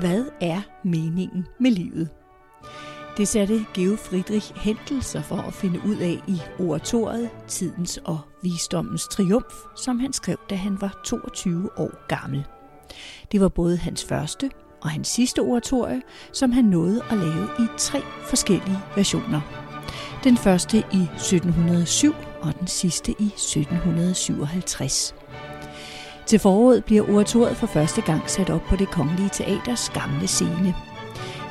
hvad er meningen med livet? Det satte Georg Friedrich Händel sig for at finde ud af i oratoriet Tidens og Visdommens Triumf, som han skrev, da han var 22 år gammel. Det var både hans første og hans sidste oratorie, som han nåede at lave i tre forskellige versioner. Den første i 1707 og den sidste i 1757. Til foråret bliver oratoriet for første gang sat op på det Kongelige Teaters gamle scene.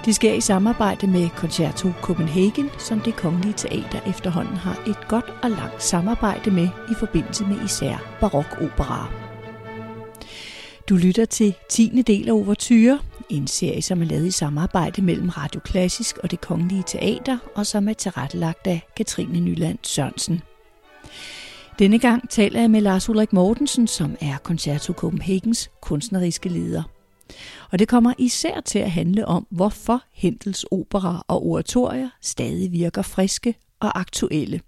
Det sker i samarbejde med Concerto Copenhagen, som det Kongelige Teater efterhånden har et godt og langt samarbejde med i forbindelse med især barokopera. Du lytter til 10. del af Overture, en serie, som er lavet i samarbejde mellem Radio Klassisk og det Kongelige Teater, og som er tilrettelagt af Katrine Nyland Sørensen. Denne gang taler jeg med Lars Ulrik Mortensen, som er Concerto Copenhagens kunstneriske leder. Og det kommer især til at handle om, hvorfor Hentels opera og oratorier stadig virker friske og aktuelle.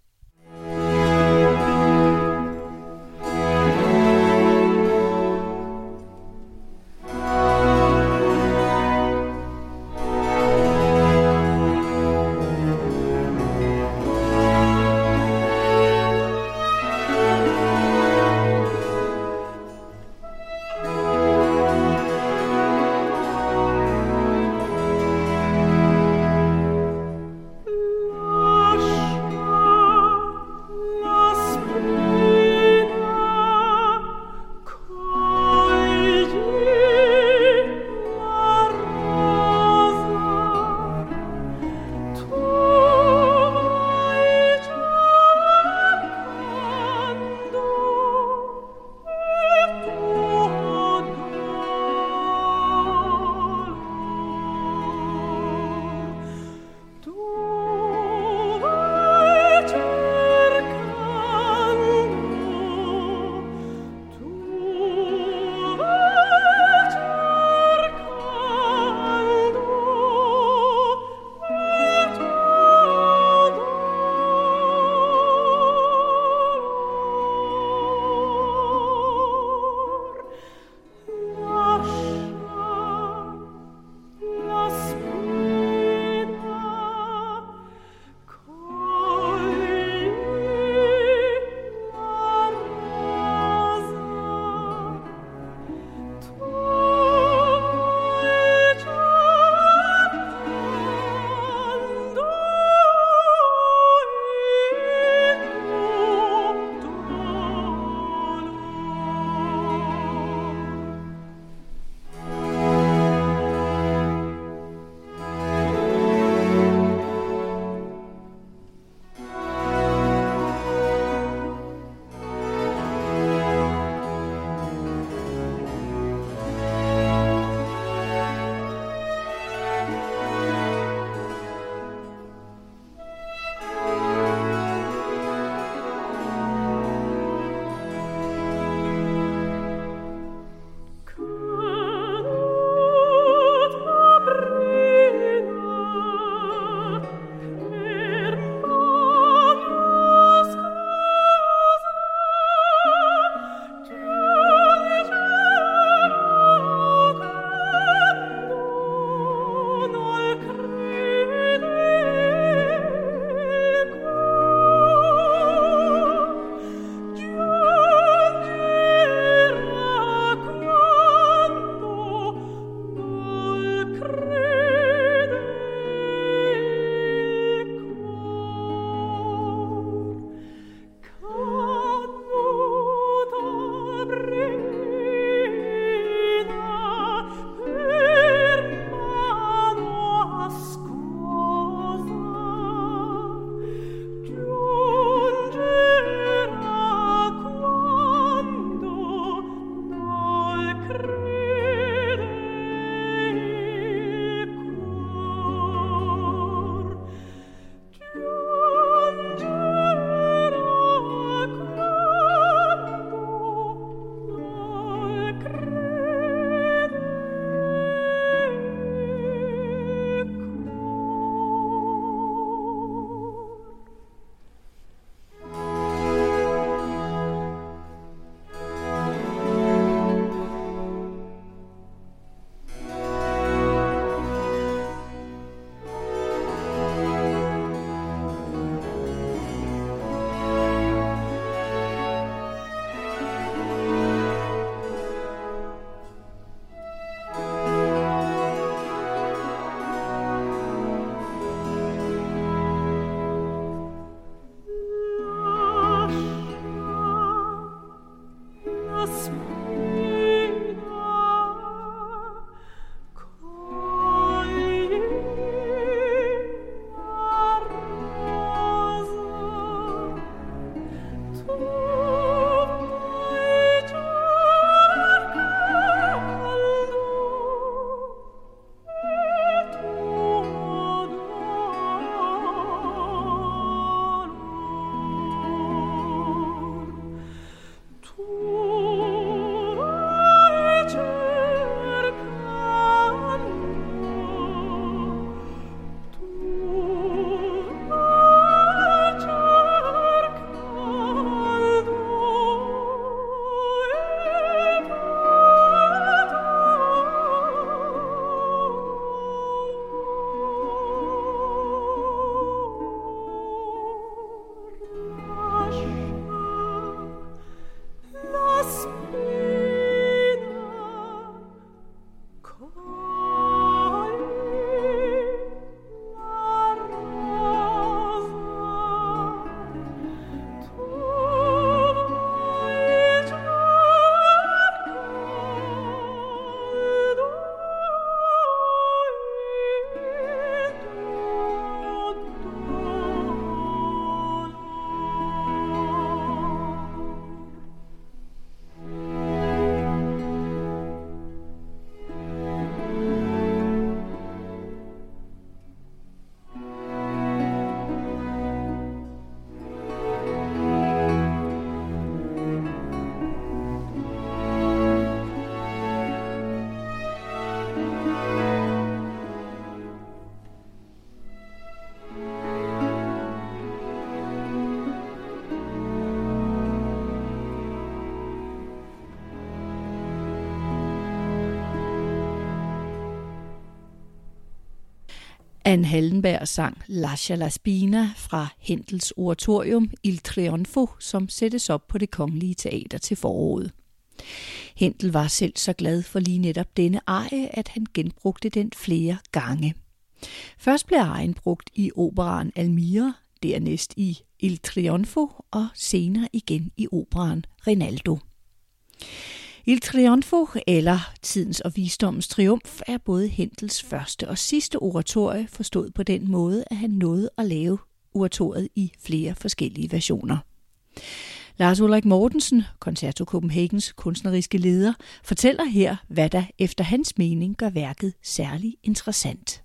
Anne Hallenberg sang Lascia la Spina fra Hendels oratorium Il Trionfo, som sættes op på det kongelige teater til foråret. Hentel var selv så glad for lige netop denne arie, at han genbrugte den flere gange. Først blev arien brugt i operaen Almira, dernæst i Il Trionfo og senere igen i operaen Rinaldo. Il Triunfo, eller Tidens og Visdommens Triumf, er både Hentels første og sidste oratorie, forstået på den måde, at han nåede at lave oratoriet i flere forskellige versioner. Lars Ulrik Mortensen, Concerto Copenhagens kunstneriske leder, fortæller her, hvad der efter hans mening gør værket særlig interessant.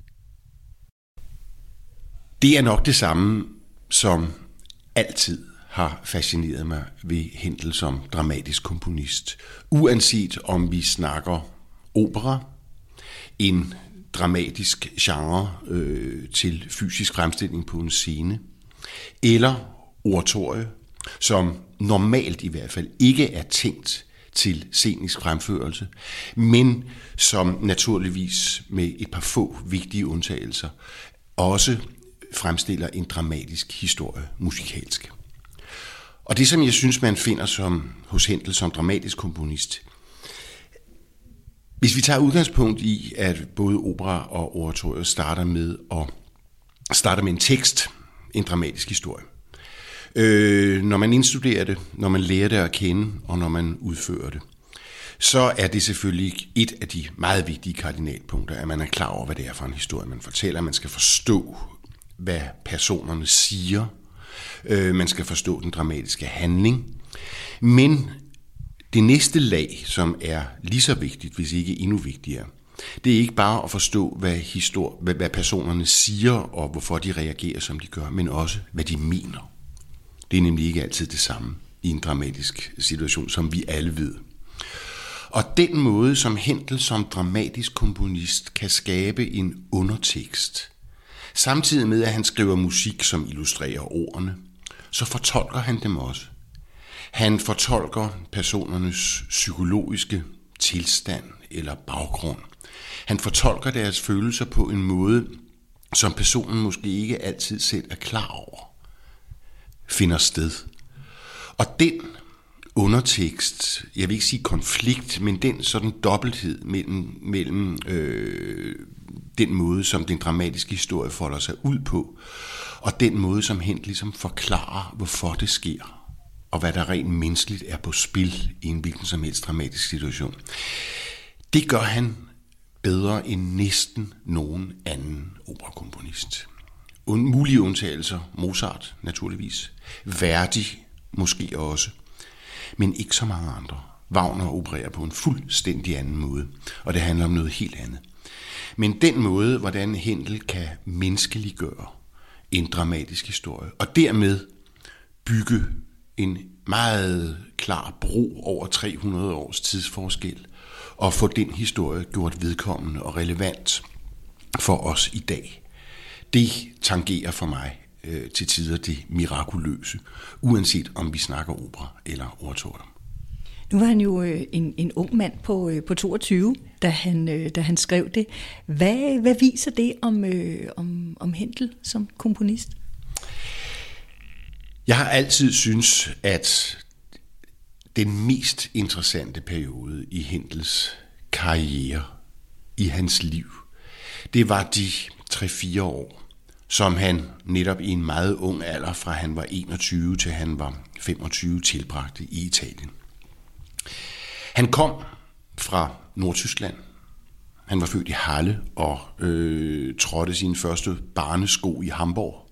Det er nok det samme som altid har fascineret mig ved Hentel som dramatisk komponist. Uanset om vi snakker opera, en dramatisk genre øh, til fysisk fremstilling på en scene, eller oratorie, som normalt i hvert fald ikke er tænkt til scenisk fremførelse, men som naturligvis med et par få vigtige undtagelser også fremstiller en dramatisk historie musikalsk. Og det, som jeg synes, man finder som, hos Hentel som dramatisk komponist, hvis vi tager udgangspunkt i, at både opera og oratoriet starter med, at, starter med en tekst, en dramatisk historie. Øh, når man indstuderer det, når man lærer det at kende, og når man udfører det, så er det selvfølgelig et af de meget vigtige kardinalpunkter, at man er klar over, hvad det er for en historie, man fortæller. Man skal forstå, hvad personerne siger, Øh, man skal forstå den dramatiske handling. Men det næste lag, som er lige så vigtigt, hvis ikke endnu vigtigere, det er ikke bare at forstå, hvad, histor- hvad, hvad personerne siger, og hvorfor de reagerer, som de gør, men også, hvad de mener. Det er nemlig ikke altid det samme i en dramatisk situation, som vi alle ved. Og den måde, som Hentel som dramatisk komponist kan skabe en undertekst, samtidig med, at han skriver musik, som illustrerer ordene, så fortolker han dem også. Han fortolker personernes psykologiske tilstand eller baggrund. Han fortolker deres følelser på en måde, som personen måske ikke altid selv er klar over, finder sted. Og den undertekst, jeg vil ikke sige konflikt, men den sådan dobbelthed mellem, mellem øh, den måde, som den dramatiske historie folder sig ud på, og den måde, som Hent ligesom forklarer, hvorfor det sker, og hvad der rent menneskeligt er på spil i en hvilken som helst dramatisk situation. Det gør han bedre end næsten nogen anden operakomponist. Mulige undtagelser, Mozart naturligvis, Verdi måske også, men ikke så mange andre. Wagner opererer på en fuldstændig anden måde, og det handler om noget helt andet. Men den måde, hvordan Händel kan menneskeliggøre en dramatisk historie, og dermed bygge en meget klar bro over 300 års tidsforskel, og få den historie gjort vedkommende og relevant for os i dag. Det tangerer for mig øh, til tider det mirakuløse, uanset om vi snakker opera eller oratorium. Nu var han jo øh, en, en ung mand på, øh, på 22, da han, øh, da han skrev det. Hvad, hvad viser det om, om, om Hentel som komponist? Jeg har altid synes, at den mest interessante periode i Hentels karriere, i hans liv, det var de 3-4 år, som han netop i en meget ung alder, fra han var 21 til han var 25, tilbragte i Italien. Han kom fra Nordtyskland. Han var født i Halle og øh, trådte sine første barnesko i Hamburg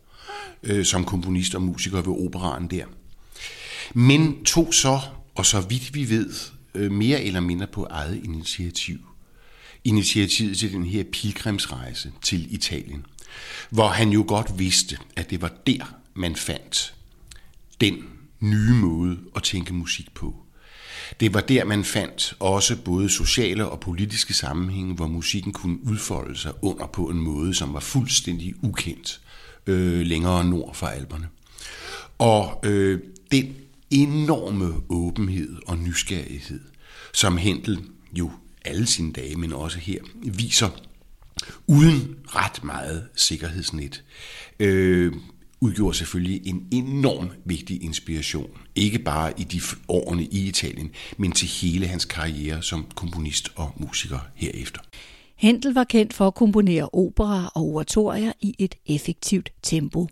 øh, som komponist og musiker ved operaren der. Men tog så, og så vidt vi ved, øh, mere eller mindre på eget initiativ. Initiativet til den her pilgrimsrejse til Italien, hvor han jo godt vidste, at det var der, man fandt den nye måde at tænke musik på. Det var der, man fandt også både sociale og politiske sammenhænge, hvor musikken kunne udfolde sig under på en måde, som var fuldstændig ukendt øh, længere nord for alberne. Og øh, den enorme åbenhed og nysgerrighed, som Hentel jo alle sine dage, men også her, viser uden ret meget sikkerhedsnet, øh, udgjorde selvfølgelig en enorm vigtig inspiration. Ikke bare i de årene i Italien, men til hele hans karriere som komponist og musiker herefter. Händel var kendt for at komponere opera og oratorier i et effektivt tempo.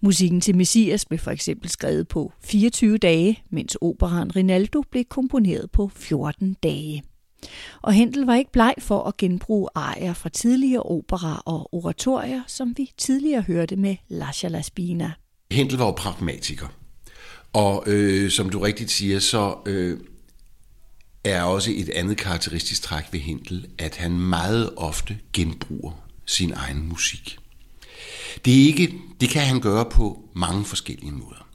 Musikken til Messias blev for eksempel skrevet på 24 dage, mens operaen Rinaldo blev komponeret på 14 dage. Og Händel var ikke bleg for at genbruge arier fra tidligere opera og oratorier, som vi tidligere hørte med Lascia la Spina. Händel var jo pragmatiker. Og øh, som du rigtigt siger, så øh, er også et andet karakteristisk træk ved Händel, at han meget ofte genbruger sin egen musik. Det, er ikke, det kan han gøre på mange forskellige måder.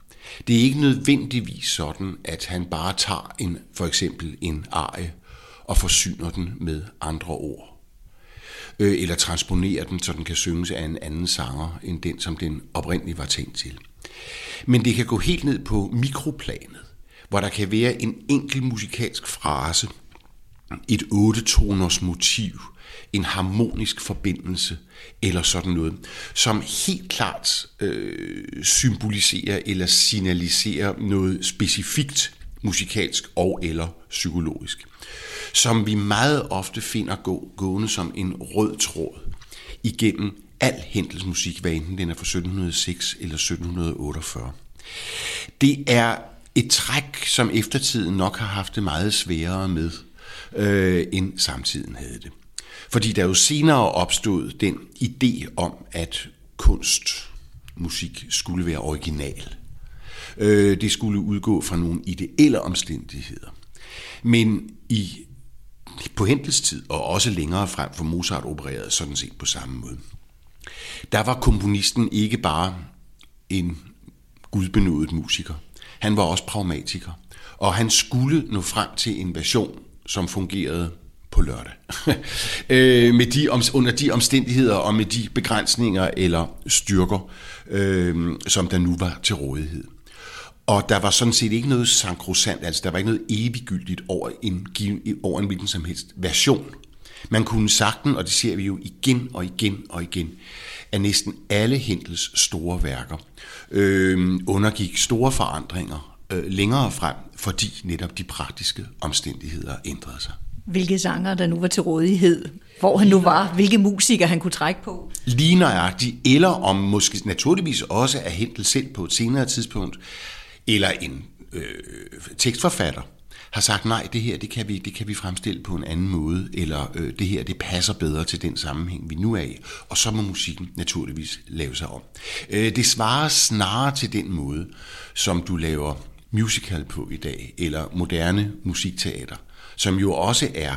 Det er ikke nødvendigvis sådan, at han bare tager en, for eksempel en arie og forsyner den med andre ord. Øh, eller transponerer den, så den kan synges af en anden sanger, end den, som den oprindeligt var tænkt til. Men det kan gå helt ned på mikroplanet, hvor der kan være en enkel musikalsk frase, et otte-toners motiv, en harmonisk forbindelse eller sådan noget, som helt klart øh, symboliserer eller signaliserer noget specifikt musikalsk og eller psykologisk som vi meget ofte finder gå, gående som en rød tråd igennem al Hentels musik, hvad enten den er fra 1706 eller 1748. Det er et træk, som eftertiden nok har haft det meget sværere med, øh, end samtiden havde det. Fordi der jo senere opstod den idé om, at kunst, musik skulle være original. Øh, det skulle udgå fra nogle ideelle omstændigheder. Men i på Hentels tid, og også længere frem, for Mozart opererede sådan set på samme måde. Der var komponisten ikke bare en gudbenådet musiker. Han var også pragmatiker. Og han skulle nå frem til en version, som fungerede på lørdag. øh, med de, under de omstændigheder og med de begrænsninger eller styrker, øh, som der nu var til rådighed. Og der var sådan set ikke noget sankrosant, altså der var ikke noget eviggyldigt over en, over en hvilken som helst version. Man kunne sagten, og det ser vi jo igen og igen og igen, at næsten alle Hentels store værker øh, undergik store forandringer øh, længere frem, fordi netop de praktiske omstændigheder ændrede sig. Hvilke sanger der nu var til rådighed, hvor han nu var, hvilke musikere han kunne trække på. Lige nøjagtigt, eller om måske naturligvis også af Hentel selv på et senere tidspunkt, eller en øh, tekstforfatter, har sagt, nej, det her det kan, vi, det kan vi fremstille på en anden måde, eller øh, det her det passer bedre til den sammenhæng, vi nu er i, og så må musikken naturligvis lave sig om. Øh, det svarer snarere til den måde, som du laver musical på i dag, eller moderne musikteater, som jo også er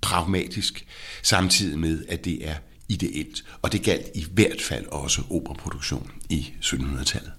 pragmatisk, samtidig med, at det er ideelt. Og det galt i hvert fald også operaproduktion i 1700-tallet.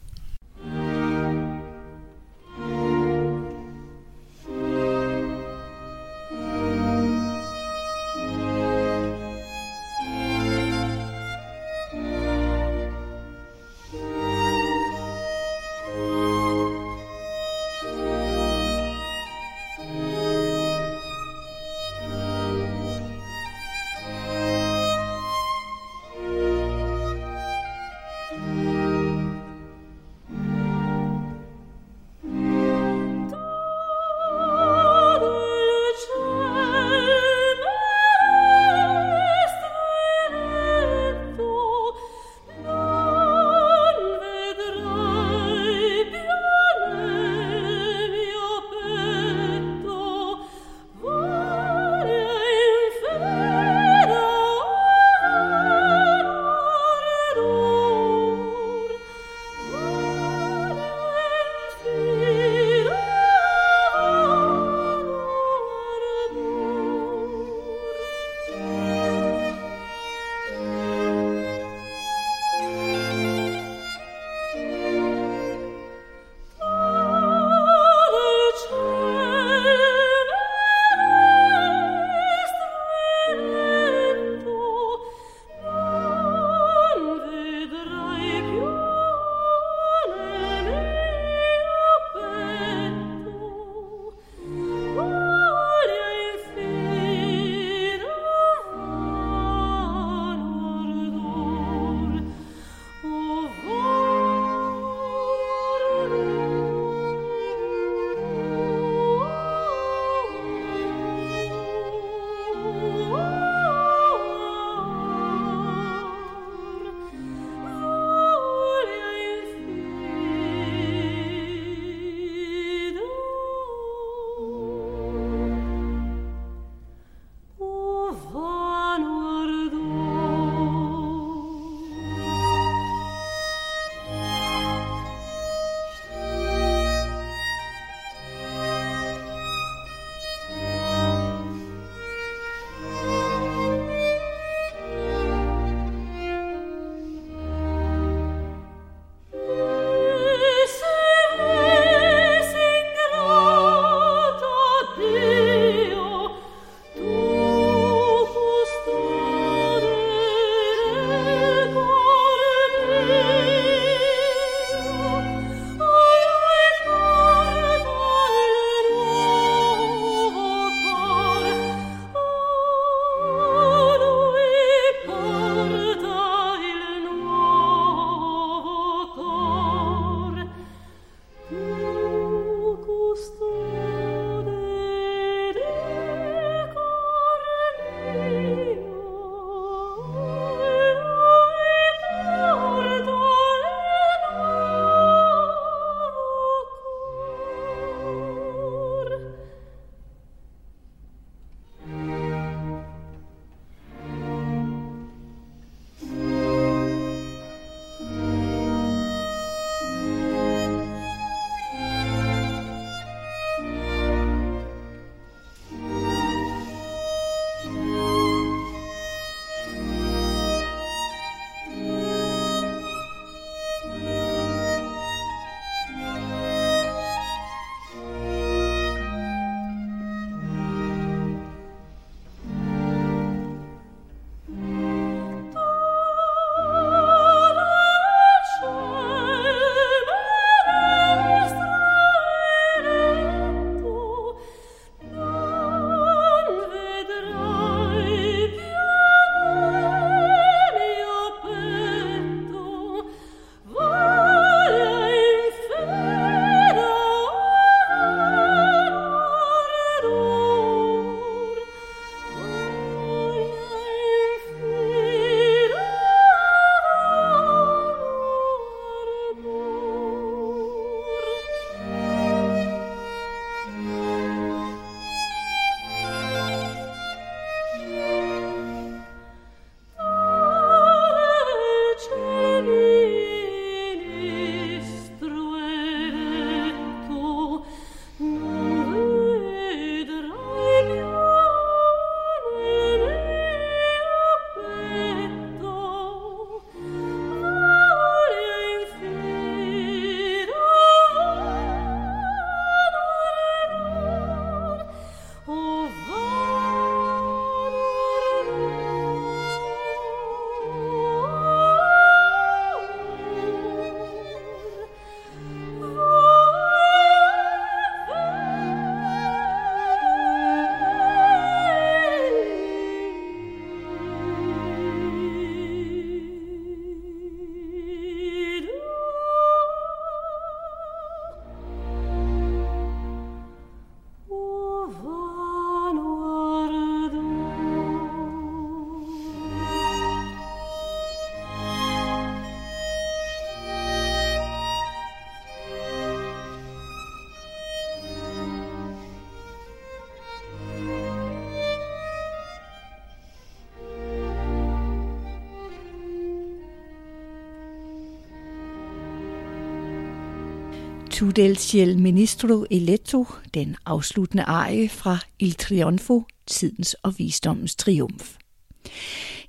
Tu del ciel ministro eletto, den afsluttende arie fra Il Trionfo, tidens og visdommens triumf.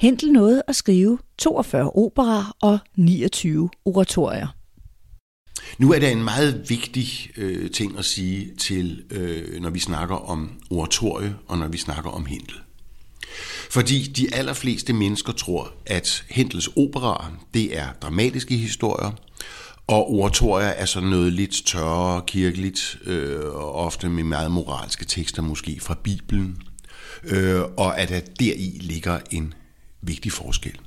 Hentel nåede at skrive 42 operer og 29 oratorier. Nu er der en meget vigtig øh, ting at sige til, øh, når vi snakker om oratorie og når vi snakker om Hentel. Fordi de allerfleste mennesker tror, at Hentels operaer, det er dramatiske historier, og oratorier er sådan noget lidt tørre, kirkeligt, øh, og ofte med meget moralske tekster, måske fra Bibelen, øh, og at der deri ligger en vigtig forskel.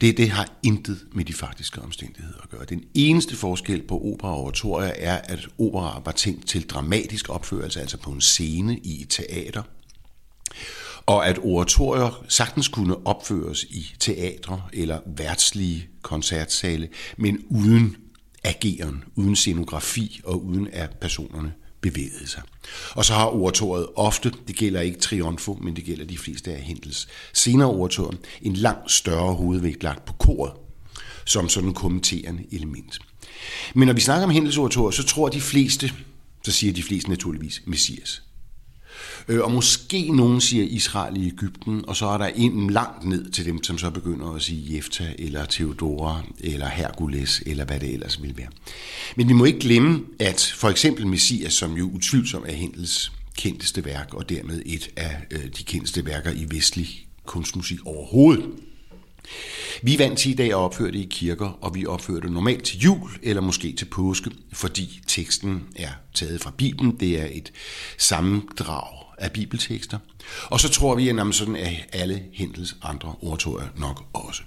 Det, det har intet med de faktiske omstændigheder at gøre. Den eneste forskel på opera og oratorier er, at opera var tænkt til dramatisk opførelse, altså på en scene i et teater, og at oratorier sagtens kunne opføres i teatre eller værtslige koncertsale, men uden ageren, uden scenografi og uden at personerne bevægede sig. Og så har oratoriet ofte, det gælder ikke Triunfo, men det gælder de fleste af Hendels senere oratorier, en langt større hovedvægt lagt på koret, som sådan en kommenterende element. Men når vi snakker om Hendels oratorier, så tror de fleste, så siger de fleste naturligvis Messias. Øh, og måske nogen siger Israel i Ægypten, og så er der en langt ned til dem, som så begynder at sige Jefta, eller Theodora, eller Herkules, eller hvad det ellers vil være. Men vi må ikke glemme, at for eksempel Messias, som jo utvivlsomt er Hendels kendteste værk, og dermed et af øh, de kendteste værker i vestlig kunstmusik overhovedet, vi er vant til i dag at opføre det i kirker, og vi opfører det normalt til jul eller måske til påske, fordi teksten er taget fra Bibelen. Det er et sammendrag af bibeltekster. Og så tror vi, at sådan er alle Hentels andre oratorier nok også.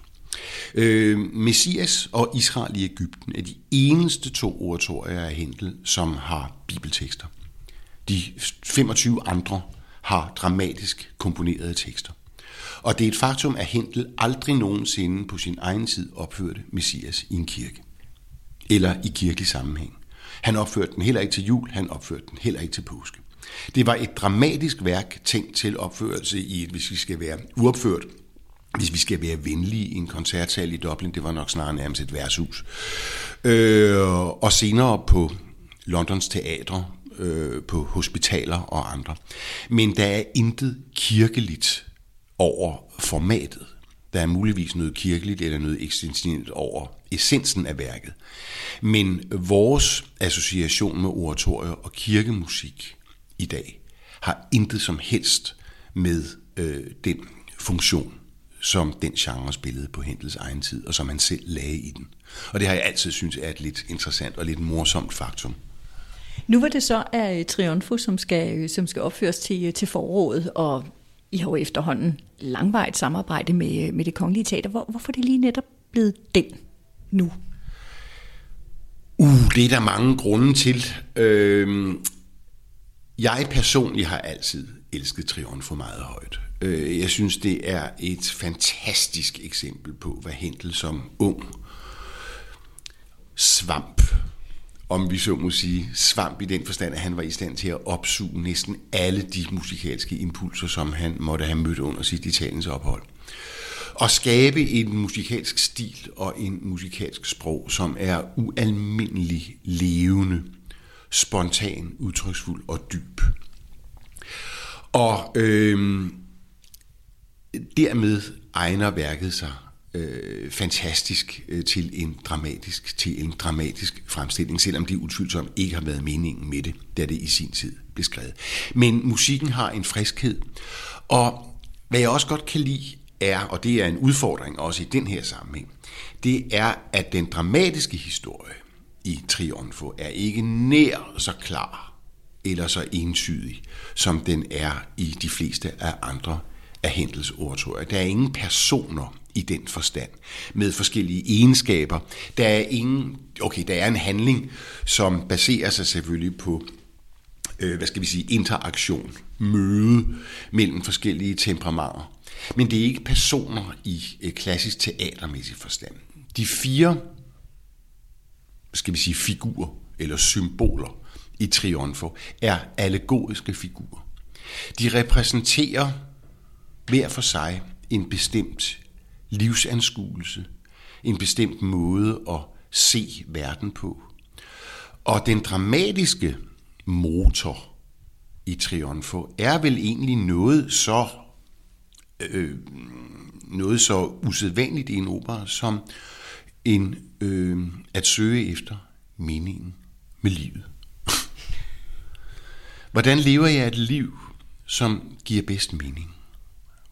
Øh, Messias og Israel i Ægypten er de eneste to oratorier af Hentel, som har bibeltekster. De 25 andre har dramatisk komponerede tekster. Og det er et faktum, at Hentel aldrig nogensinde på sin egen tid opførte Messias i en kirke. Eller i kirkelig sammenhæng. Han opførte den heller ikke til jul, han opførte den heller ikke til påske. Det var et dramatisk værk tænkt til opførelse i, hvis vi skal være uopført, hvis vi skal være venlige i en koncertsal i Dublin, det var nok snarere nærmest et værtshus. Øh, og senere på Londons teatre, øh, på hospitaler og andre. Men der er intet kirkeligt over formatet. Der er muligvis noget kirkeligt eller noget eksistentielt over essensen af værket. Men vores association med oratorier og kirkemusik i dag har intet som helst med øh, den funktion, som den genre spillede på Hendels egen tid, og som han selv lagde i den. Og det har jeg altid synes er et lidt interessant og lidt morsomt faktum. Nu var det så øh, af Triunfo, som skal, øh, som skal opføres til, øh, til foråret, og I har jo efterhånden langvejt samarbejde med, med det kongelige teater. Hvor, hvorfor er det lige netop blevet den nu? Uh, det er der mange grunde til. Øh, jeg personligt har altid elsket Triunfo meget højt. Øh, jeg synes, det er et fantastisk eksempel på, hvad Hentel som ung svamp, om vi så må sige, svamp i den forstand, at han var i stand til at opsuge næsten alle de musikalske impulser, som han måtte have mødt under sit Italiensophold. Og skabe en musikalsk stil og en musikalsk sprog, som er ualmindelig levende spontan, udtryksfuld og dyb. Og øh, dermed egner værket sig øh, fantastisk øh, til en dramatisk til en dramatisk fremstilling, selvom det utvivlsomt ikke har været meningen med det, da det i sin tid blev skrevet. Men musikken har en friskhed, og hvad jeg også godt kan lide er, og det er en udfordring også i den her sammenhæng, det er, at den dramatiske historie i Triunfo er ikke nær så klar eller så entydig, som den er i de fleste af andre af Hendels oratorier. Der er ingen personer i den forstand, med forskellige egenskaber. Der er ingen, okay, der er en handling, som baserer sig selvfølgelig på, øh, hvad skal vi sige, interaktion, møde mellem forskellige temperamenter. Men det er ikke personer i øh, klassisk teatermæssig forstand. De fire skal vi sige, figurer eller symboler i Triunfo er allegoriske figurer. De repræsenterer hver for sig en bestemt livsanskuelse, en bestemt måde at se verden på. Og den dramatiske motor i Triunfo er vel egentlig noget så øh, noget så usædvanligt i en opera som en øh, at søge efter meningen med livet. Hvordan lever jeg et liv, som giver bedst mening?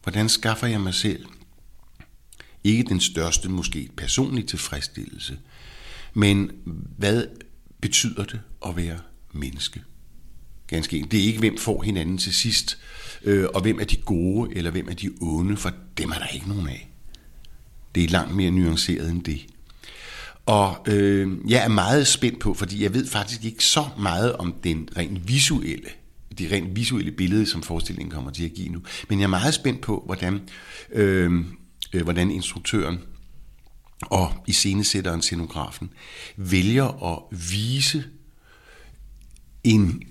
Hvordan skaffer jeg mig selv ikke den største, måske personlig tilfredsstillelse, men hvad betyder det at være menneske? Ganske enkelt. Det er ikke, hvem får hinanden til sidst, øh, og hvem er de gode, eller hvem er de onde, for dem er der ikke nogen af. Det er langt mere nuanceret end det. Og øh, jeg er meget spændt på, fordi jeg ved faktisk ikke så meget om den rent visuelle, det rent visuelle billede, som forestillingen kommer til at give nu. Men jeg er meget spændt på, hvordan, øh, øh, hvordan instruktøren og iscenesætteren, scenografen, vælger at vise en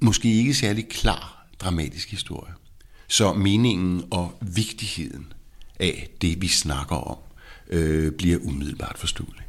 måske ikke særlig klar dramatisk historie. Så meningen og vigtigheden af det, vi snakker om, øh, bliver umiddelbart forståelig.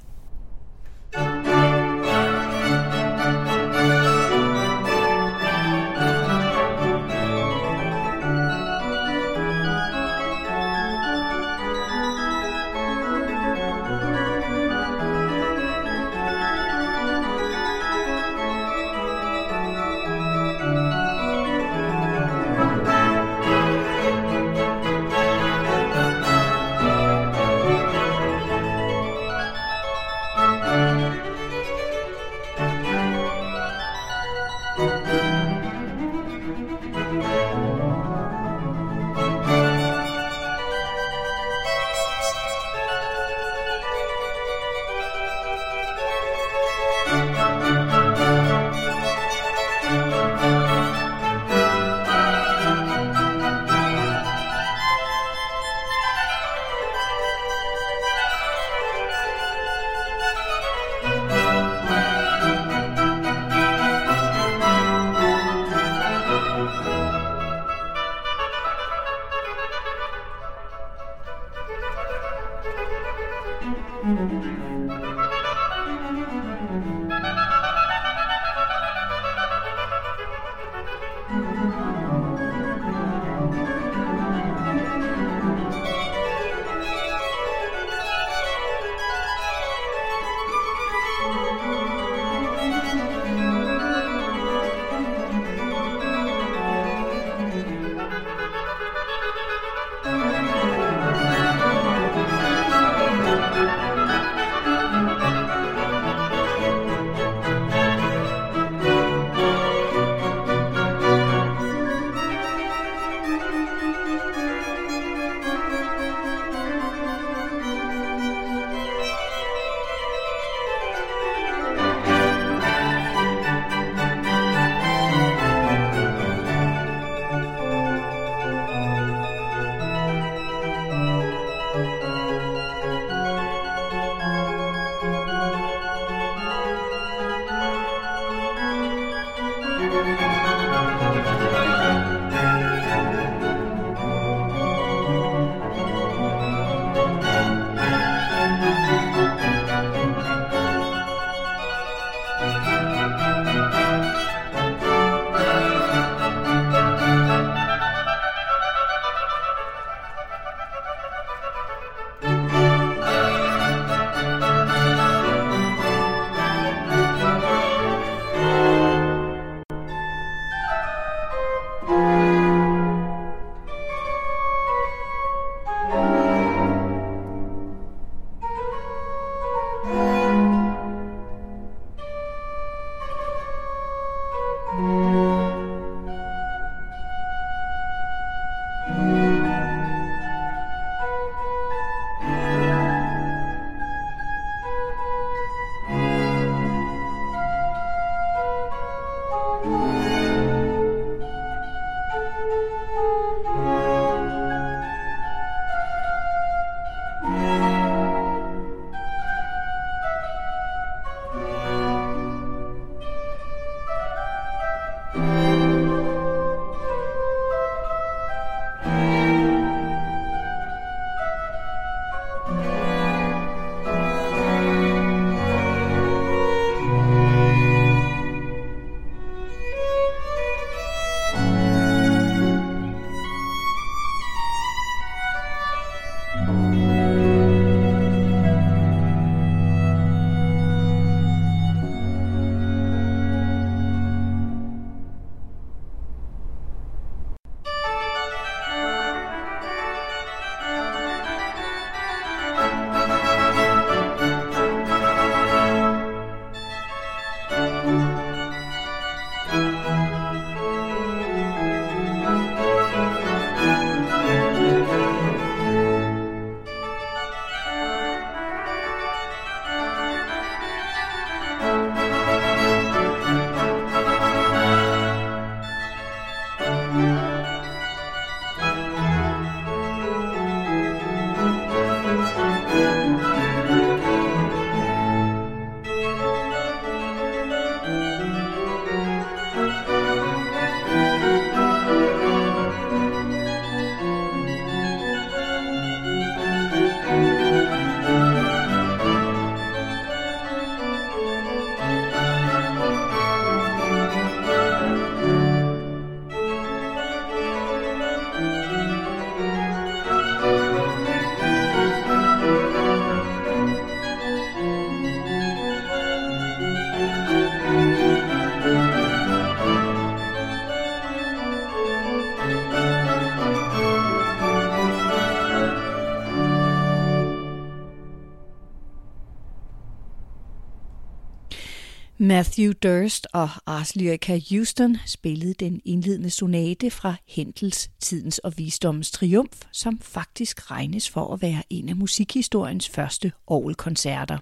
Matthew Durst og Ars Lyrica Houston spillede den indledende sonate fra Hentels Tidens og Visdommens Triumf, som faktisk regnes for at være en af musikhistoriens første orgelkoncerter.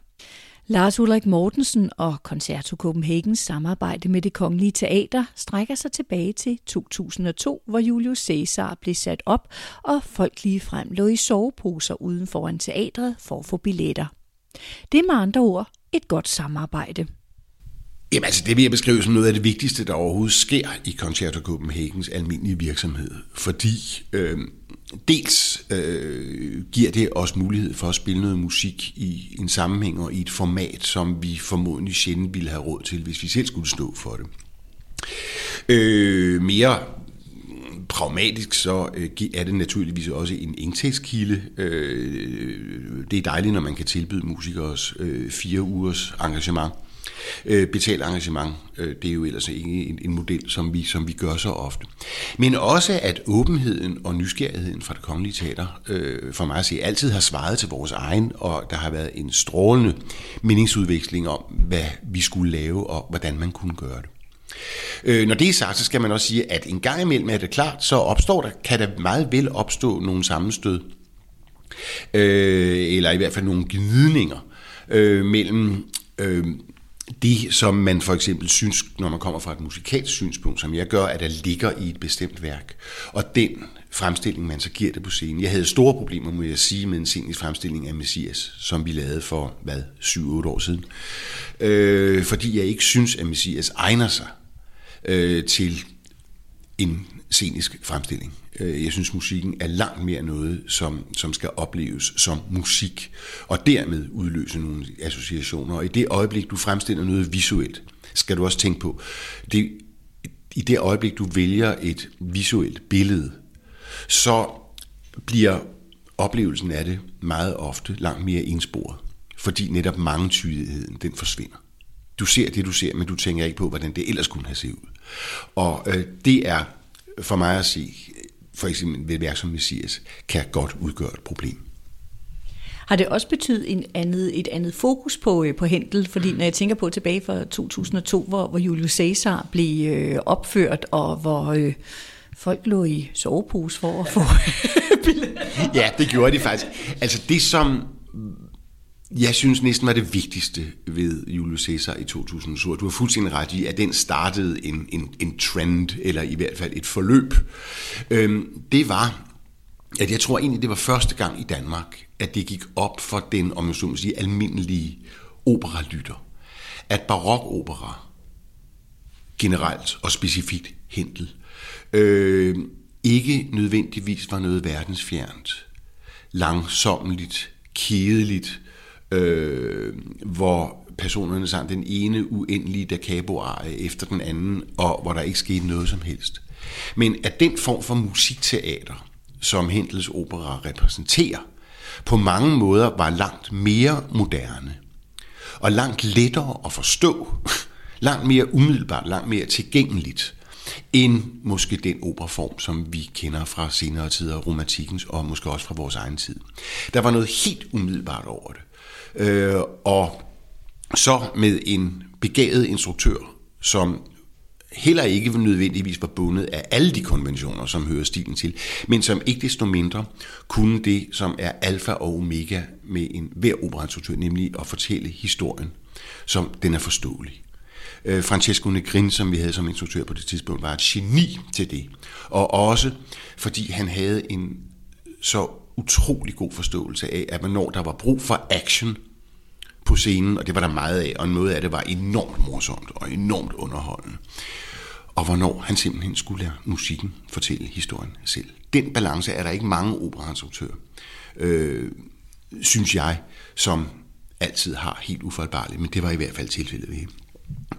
Lars Ulrik Mortensen og Concerto Copenhagens samarbejde med det Kongelige Teater strækker sig tilbage til 2002, hvor Julius Caesar blev sat op, og folk ligefrem lå i soveposer uden foran teatret for at få billetter. Det er med andre ord et godt samarbejde. Jamen altså, det vil jeg beskrive som noget af det vigtigste, der overhovedet sker i Concerto Copenhagens almindelige virksomhed. Fordi øh, dels øh, giver det os mulighed for at spille noget musik i en sammenhæng og i et format, som vi formodentlig sjældent ville have råd til, hvis vi selv skulle stå for det. Øh, mere pragmatisk så øh, er det naturligvis også en indtægtskilde. Øh, det er dejligt, når man kan tilbyde musikere øh, fire ugers engagement øh, betalt engagement. Øh, det er jo ellers ikke en, en model, som vi, som vi gør så ofte. Men også, at åbenheden og nysgerrigheden fra det kongelige teater, øh, for mig at se, altid har svaret til vores egen, og der har været en strålende meningsudveksling om, hvad vi skulle lave, og hvordan man kunne gøre det. Øh, når det er sagt, så skal man også sige, at en gang imellem er det klart, så opstår der, kan der meget vel opstå nogle sammenstød, øh, eller i hvert fald nogle gnidninger øh, mellem øh, det, som man for eksempel synes, når man kommer fra et musikalsk synspunkt, som jeg gør, at der ligger i et bestemt værk. Og den fremstilling, man så giver det på scenen. Jeg havde store problemer, må jeg sige, med en scenisk fremstilling af Messias, som vi lavede for, hvad, 7-8 år siden. Øh, fordi jeg ikke synes, at Messias egner sig øh, til en scenisk fremstilling. Øh, jeg synes, musikken er langt mere noget, som, som skal opleves som musik, og dermed udløse nogle associationer. Og i det øjeblik, du fremstiller noget visuelt, skal du også tænke på, det, i det øjeblik, du vælger et visuelt billede, så bliver oplevelsen af det meget ofte langt mere ensporet, fordi netop mangetydigheden, den forsvinder. Du ser det, du ser, men du tænker ikke på, hvordan det ellers kunne have set ud. Og øh, det er for mig at sige, for eksempel ved værk som Messias, kan godt udgøre et problem. Har det også betydet en andet, et andet fokus på, øh, på Hentel? Fordi når jeg tænker på tilbage fra 2002, hvor, hvor Julius Caesar blev øh, opført, og hvor øh, folk lå i sovepose for at få Ja, det gjorde de faktisk. Altså det, som jeg synes næsten var det vigtigste ved Julius Caesar i 2007. Du har fuldstændig ret i, at den startede en, en, en trend, eller i hvert fald et forløb. Øhm, det var, at jeg tror egentlig, det var første gang i Danmark, at det gik op for den, om jeg så må sige, almindelige operalytter, at barokopera generelt og specifikt Hentel, øh, ikke nødvendigvis var noget verdensfjernt, langsommeligt, kedeligt, øh, hvor personerne sang den ene uendelige da cabo efter den anden, og hvor der ikke skete noget som helst. Men at den form for musikteater, som Hendels opera repræsenterer, på mange måder var langt mere moderne, og langt lettere at forstå, langt mere umiddelbart, langt mere tilgængeligt, end måske den operaform, som vi kender fra senere tider, romantikkens og måske også fra vores egen tid. Der var noget helt umiddelbart over det. Øh, og så med en begavet instruktør, som heller ikke nødvendigvis var bundet af alle de konventioner, som hører stilen til, men som ikke desto mindre kunne det, som er alfa og omega med en hver operainstruktør, nemlig at fortælle historien, som den er forståelig. Øh, Francesco Negrin, som vi havde som instruktør på det tidspunkt, var et geni til det. Og også fordi han havde en så utrolig god forståelse af, at når der var brug for action på scenen, og det var der meget af, og noget af det var enormt morsomt og enormt underholdende. Og hvornår han simpelthen skulle lade musikken fortælle historien selv. Den balance er der ikke mange operainstruktører, øh, synes jeg, som altid har helt ufejlbarligt, men det var i hvert fald tilfældet ved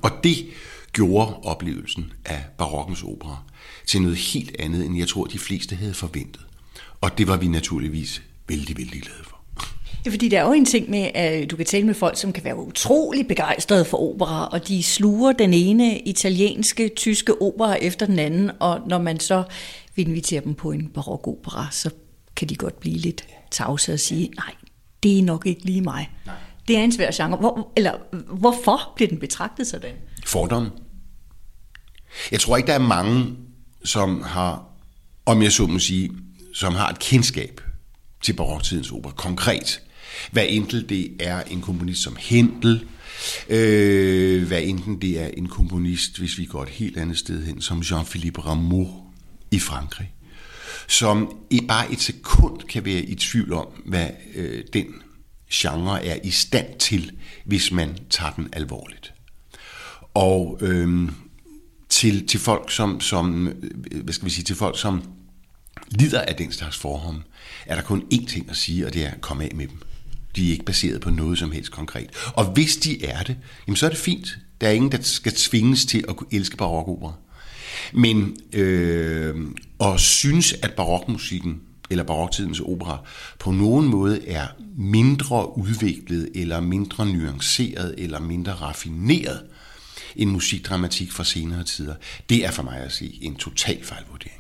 Og det gjorde oplevelsen af barokkens opera til noget helt andet, end jeg tror, de fleste havde forventet. Og det var vi naturligvis vældig, vældig glade for. Ja, fordi der er jo en ting med, at du kan tale med folk, som kan være utrolig begejstrede for opera, og de sluger den ene italienske, tyske opera efter den anden, og når man så vil invitere dem på en barokopera, så kan de godt blive lidt tavse og sige, nej, det er nok ikke lige mig. Nej. det er en svær genre. Hvor, eller hvorfor bliver den betragtet sådan? Fordom. Jeg tror ikke, der er mange, som har, om jeg så må sige, som har et kendskab til baroktidens opera, konkret. Hvad enten det er en komponist som Händel, øh, hvad enten det er en komponist, hvis vi går et helt andet sted hen, som Jean-Philippe Rameau i Frankrig, som i bare et sekund kan være i tvivl om, hvad øh, den genre er i stand til, hvis man tager den alvorligt. Og øh, til, til folk, som, som, øh, hvad skal vi sige, til folk, som lider af den slags forhånd, er der kun én ting at sige, og det er, kom af med dem. De er ikke baseret på noget som helst konkret. Og hvis de er det, jamen så er det fint. Der er ingen, der skal tvinges til at kunne elske barokopera. Men øh, at synes, at barokmusikken eller baroktidens opera på nogen måde er mindre udviklet, eller mindre nuanceret, eller mindre raffineret end musikdramatik fra senere tider, det er for mig at sige en total fejlvurdering.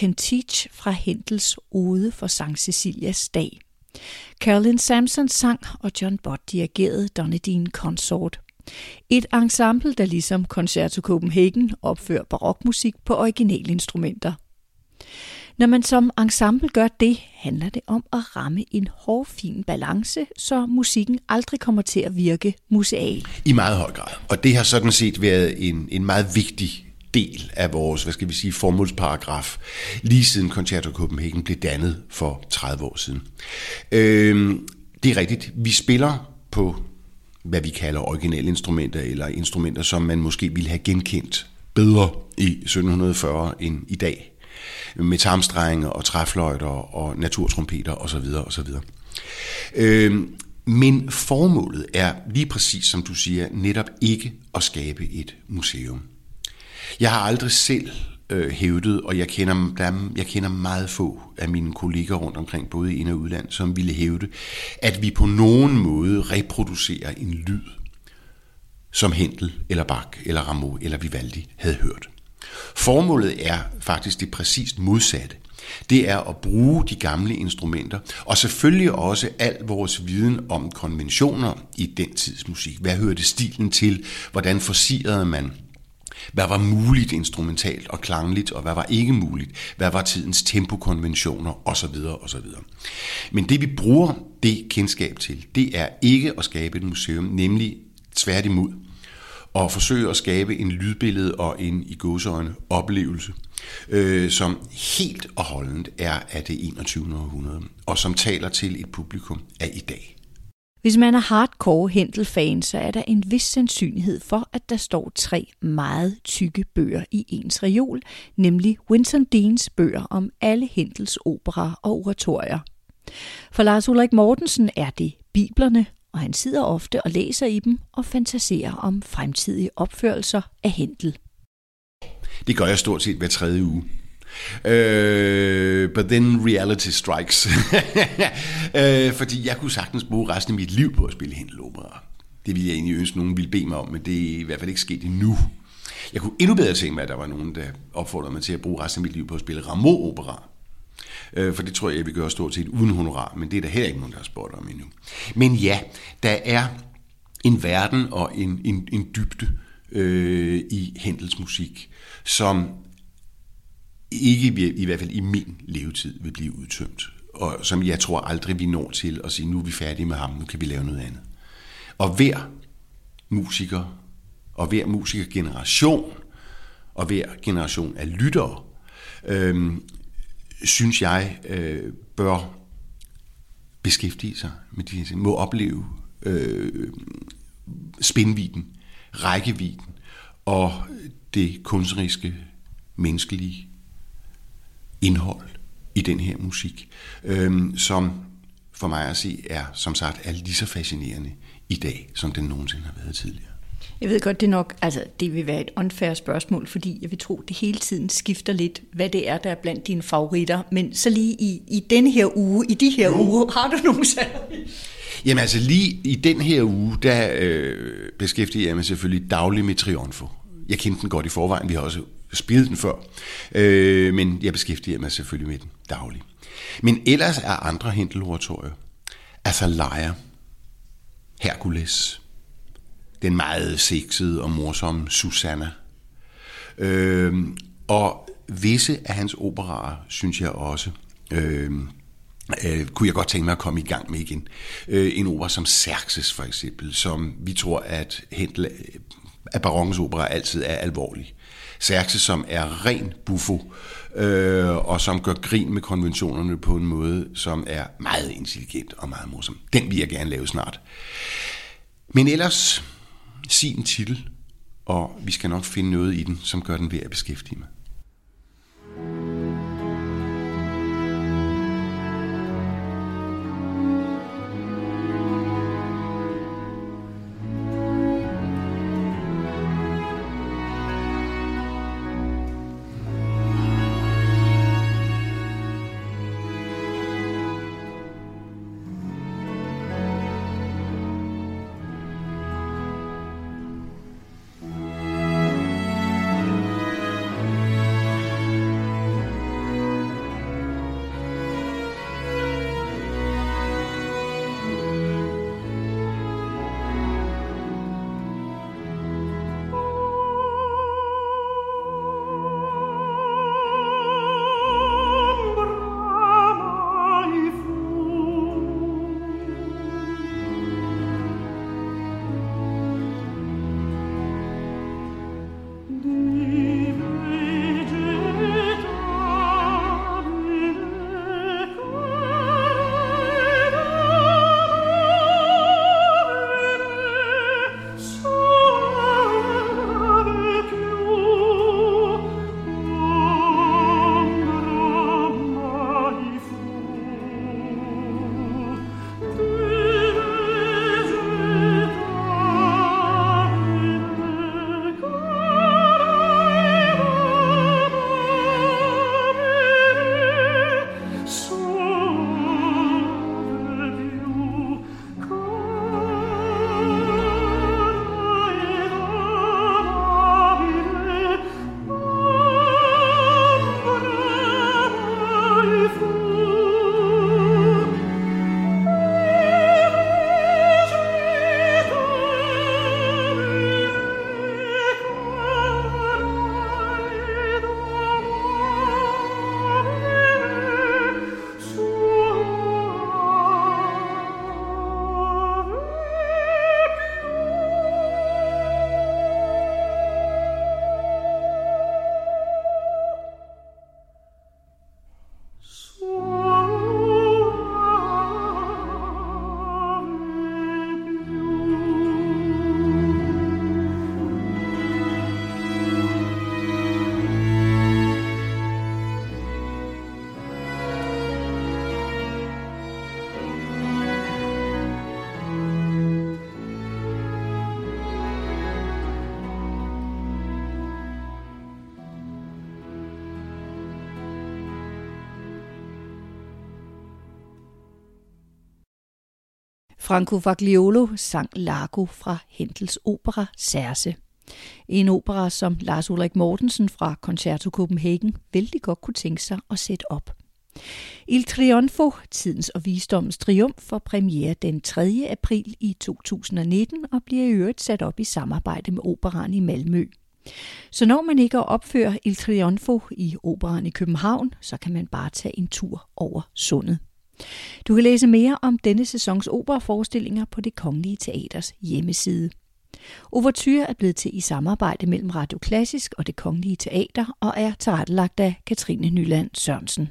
Can Teach fra Hentels Ode for Sankt Cecilias Dag. Carolyn Sampson sang, og John Bott dirigerede Donadine Consort. Et ensemble, der ligesom Concerto Copenhagen opfører barokmusik på originalinstrumenter. Når man som ensemble gør det, handler det om at ramme en hårfin balance, så musikken aldrig kommer til at virke museal. I meget høj grad. Og det har sådan set været en, en meget vigtig del af vores, hvad skal vi sige, formålsparagraf, lige siden Concerto Copenhagen blev dannet for 30 år siden. Øh, det er rigtigt. Vi spiller på, hvad vi kalder originale instrumenter, eller instrumenter, som man måske ville have genkendt bedre i 1740 end i dag. Med tarmstrenge og træfløjter og naturtrompeter osv. osv. Øh, men formålet er lige præcis som du siger, netop ikke at skabe et museum. Jeg har aldrig selv øh, hævdet, og jeg kender, der, jeg kender meget få af mine kolleger rundt omkring, både i ind- og udland, som ville hævde, at vi på nogen måde reproducerer en lyd, som Hentel eller Bach eller Rameau eller Vivaldi havde hørt. Formålet er faktisk det præcist modsatte. Det er at bruge de gamle instrumenter, og selvfølgelig også al vores viden om konventioner i den tids musik. Hvad hørte stilen til? Hvordan forsirede man hvad var muligt instrumentalt og klangligt, og hvad var ikke muligt? Hvad var tidens tempokonventioner, osv. osv. Men det vi bruger det kendskab til, det er ikke at skabe et museum, nemlig tværtimod at forsøge at skabe en lydbillede og en i gåseøjne oplevelse, øh, som helt og holdent er af det 21. århundrede, og som taler til et publikum af i dag. Hvis man er hardcore Hentel-fan, så er der en vis sandsynlighed for, at der står tre meget tykke bøger i ens reol, nemlig Winston Deans bøger om alle Hentels opera og oratorier. For Lars Ulrik Mortensen er det biblerne, og han sidder ofte og læser i dem og fantaserer om fremtidige opførelser af Hentel. Det gør jeg stort set hver tredje uge. Uh, but then reality strikes. uh, fordi jeg kunne sagtens bruge resten af mit liv på at spille Hendelopera. Det ville jeg egentlig ønske, nogen ville bede mig om, men det er i hvert fald ikke sket endnu. Jeg kunne endnu bedre tænke mig, at der var nogen, der opfordrede mig til at bruge resten af mit liv på at spille Rameau-opera. Uh, øh, for det tror jeg, jeg vil gøre stort set uden honorar, men det er der heller ikke nogen, der har spurgt om endnu. Men ja, der er en verden og en, en, en dybde øh, i Hendels musik, som ikke i hvert fald i min levetid vil blive udtømt. Og som jeg tror aldrig vi når til at sige, nu er vi færdige med ham, nu kan vi lave noget andet. Og hver musiker, og hver musikergeneration, og hver generation af lyttere, øh, synes jeg øh, bør beskæftige sig med de her må opleve øh, spændviden, rækkevidden og det kunstneriske, menneskelige indhold i den her musik, øhm, som for mig at se er, som sagt, er lige så fascinerende i dag, som den nogensinde har været tidligere. Jeg ved godt, det nok, altså det vil være et unfair spørgsmål, fordi jeg vil tro, det hele tiden skifter lidt, hvad det er, der er blandt dine favoritter. Men så lige i, i denne her uge, i de her uger, har du nogle særlige? Jamen altså lige i den her uge, der øh, beskæftiger jeg mig selvfølgelig dagligt med Triunfo. Jeg kendte den godt i forvejen, vi har også spillet den før, øh, men jeg beskæftiger mig selvfølgelig med den dagligt. Men ellers er andre Hentel-oratorier, altså Leia, Hercules, den meget sexede og morsomme Susanna, øh, og visse af hans operaer, synes jeg også, øh, øh, kunne jeg godt tænke mig at komme i gang med igen. Øh, en opera som Xerxes for eksempel, som vi tror, at Hentel øh, at Baronkens opera altid er alvorlig. Xerxes, som er ren buffo, øh, og som gør grin med konventionerne på en måde, som er meget intelligent og meget morsom. Den vil jeg gerne lave snart. Men ellers, sin titel, og vi skal nok finde noget i den, som gør den ved at beskæftige mig. Franco Fagliolo sang Largo fra Hentels opera Serse. En opera, som Lars Ulrik Mortensen fra Concerto Copenhagen vældig godt kunne tænke sig at sætte op. Il Trionfo, tidens og visdommens triumf, får premiere den 3. april i 2019 og bliver i øvrigt sat op i samarbejde med operan i Malmø. Så når man ikke opfører Il Trionfo i operan i København, så kan man bare tage en tur over sundet. Du kan læse mere om denne sæsons operaforestillinger på det Kongelige Teaters hjemmeside. Overture er blevet til i samarbejde mellem Radio Klassisk og det Kongelige Teater og er tilrettelagt af Katrine Nyland Sørensen.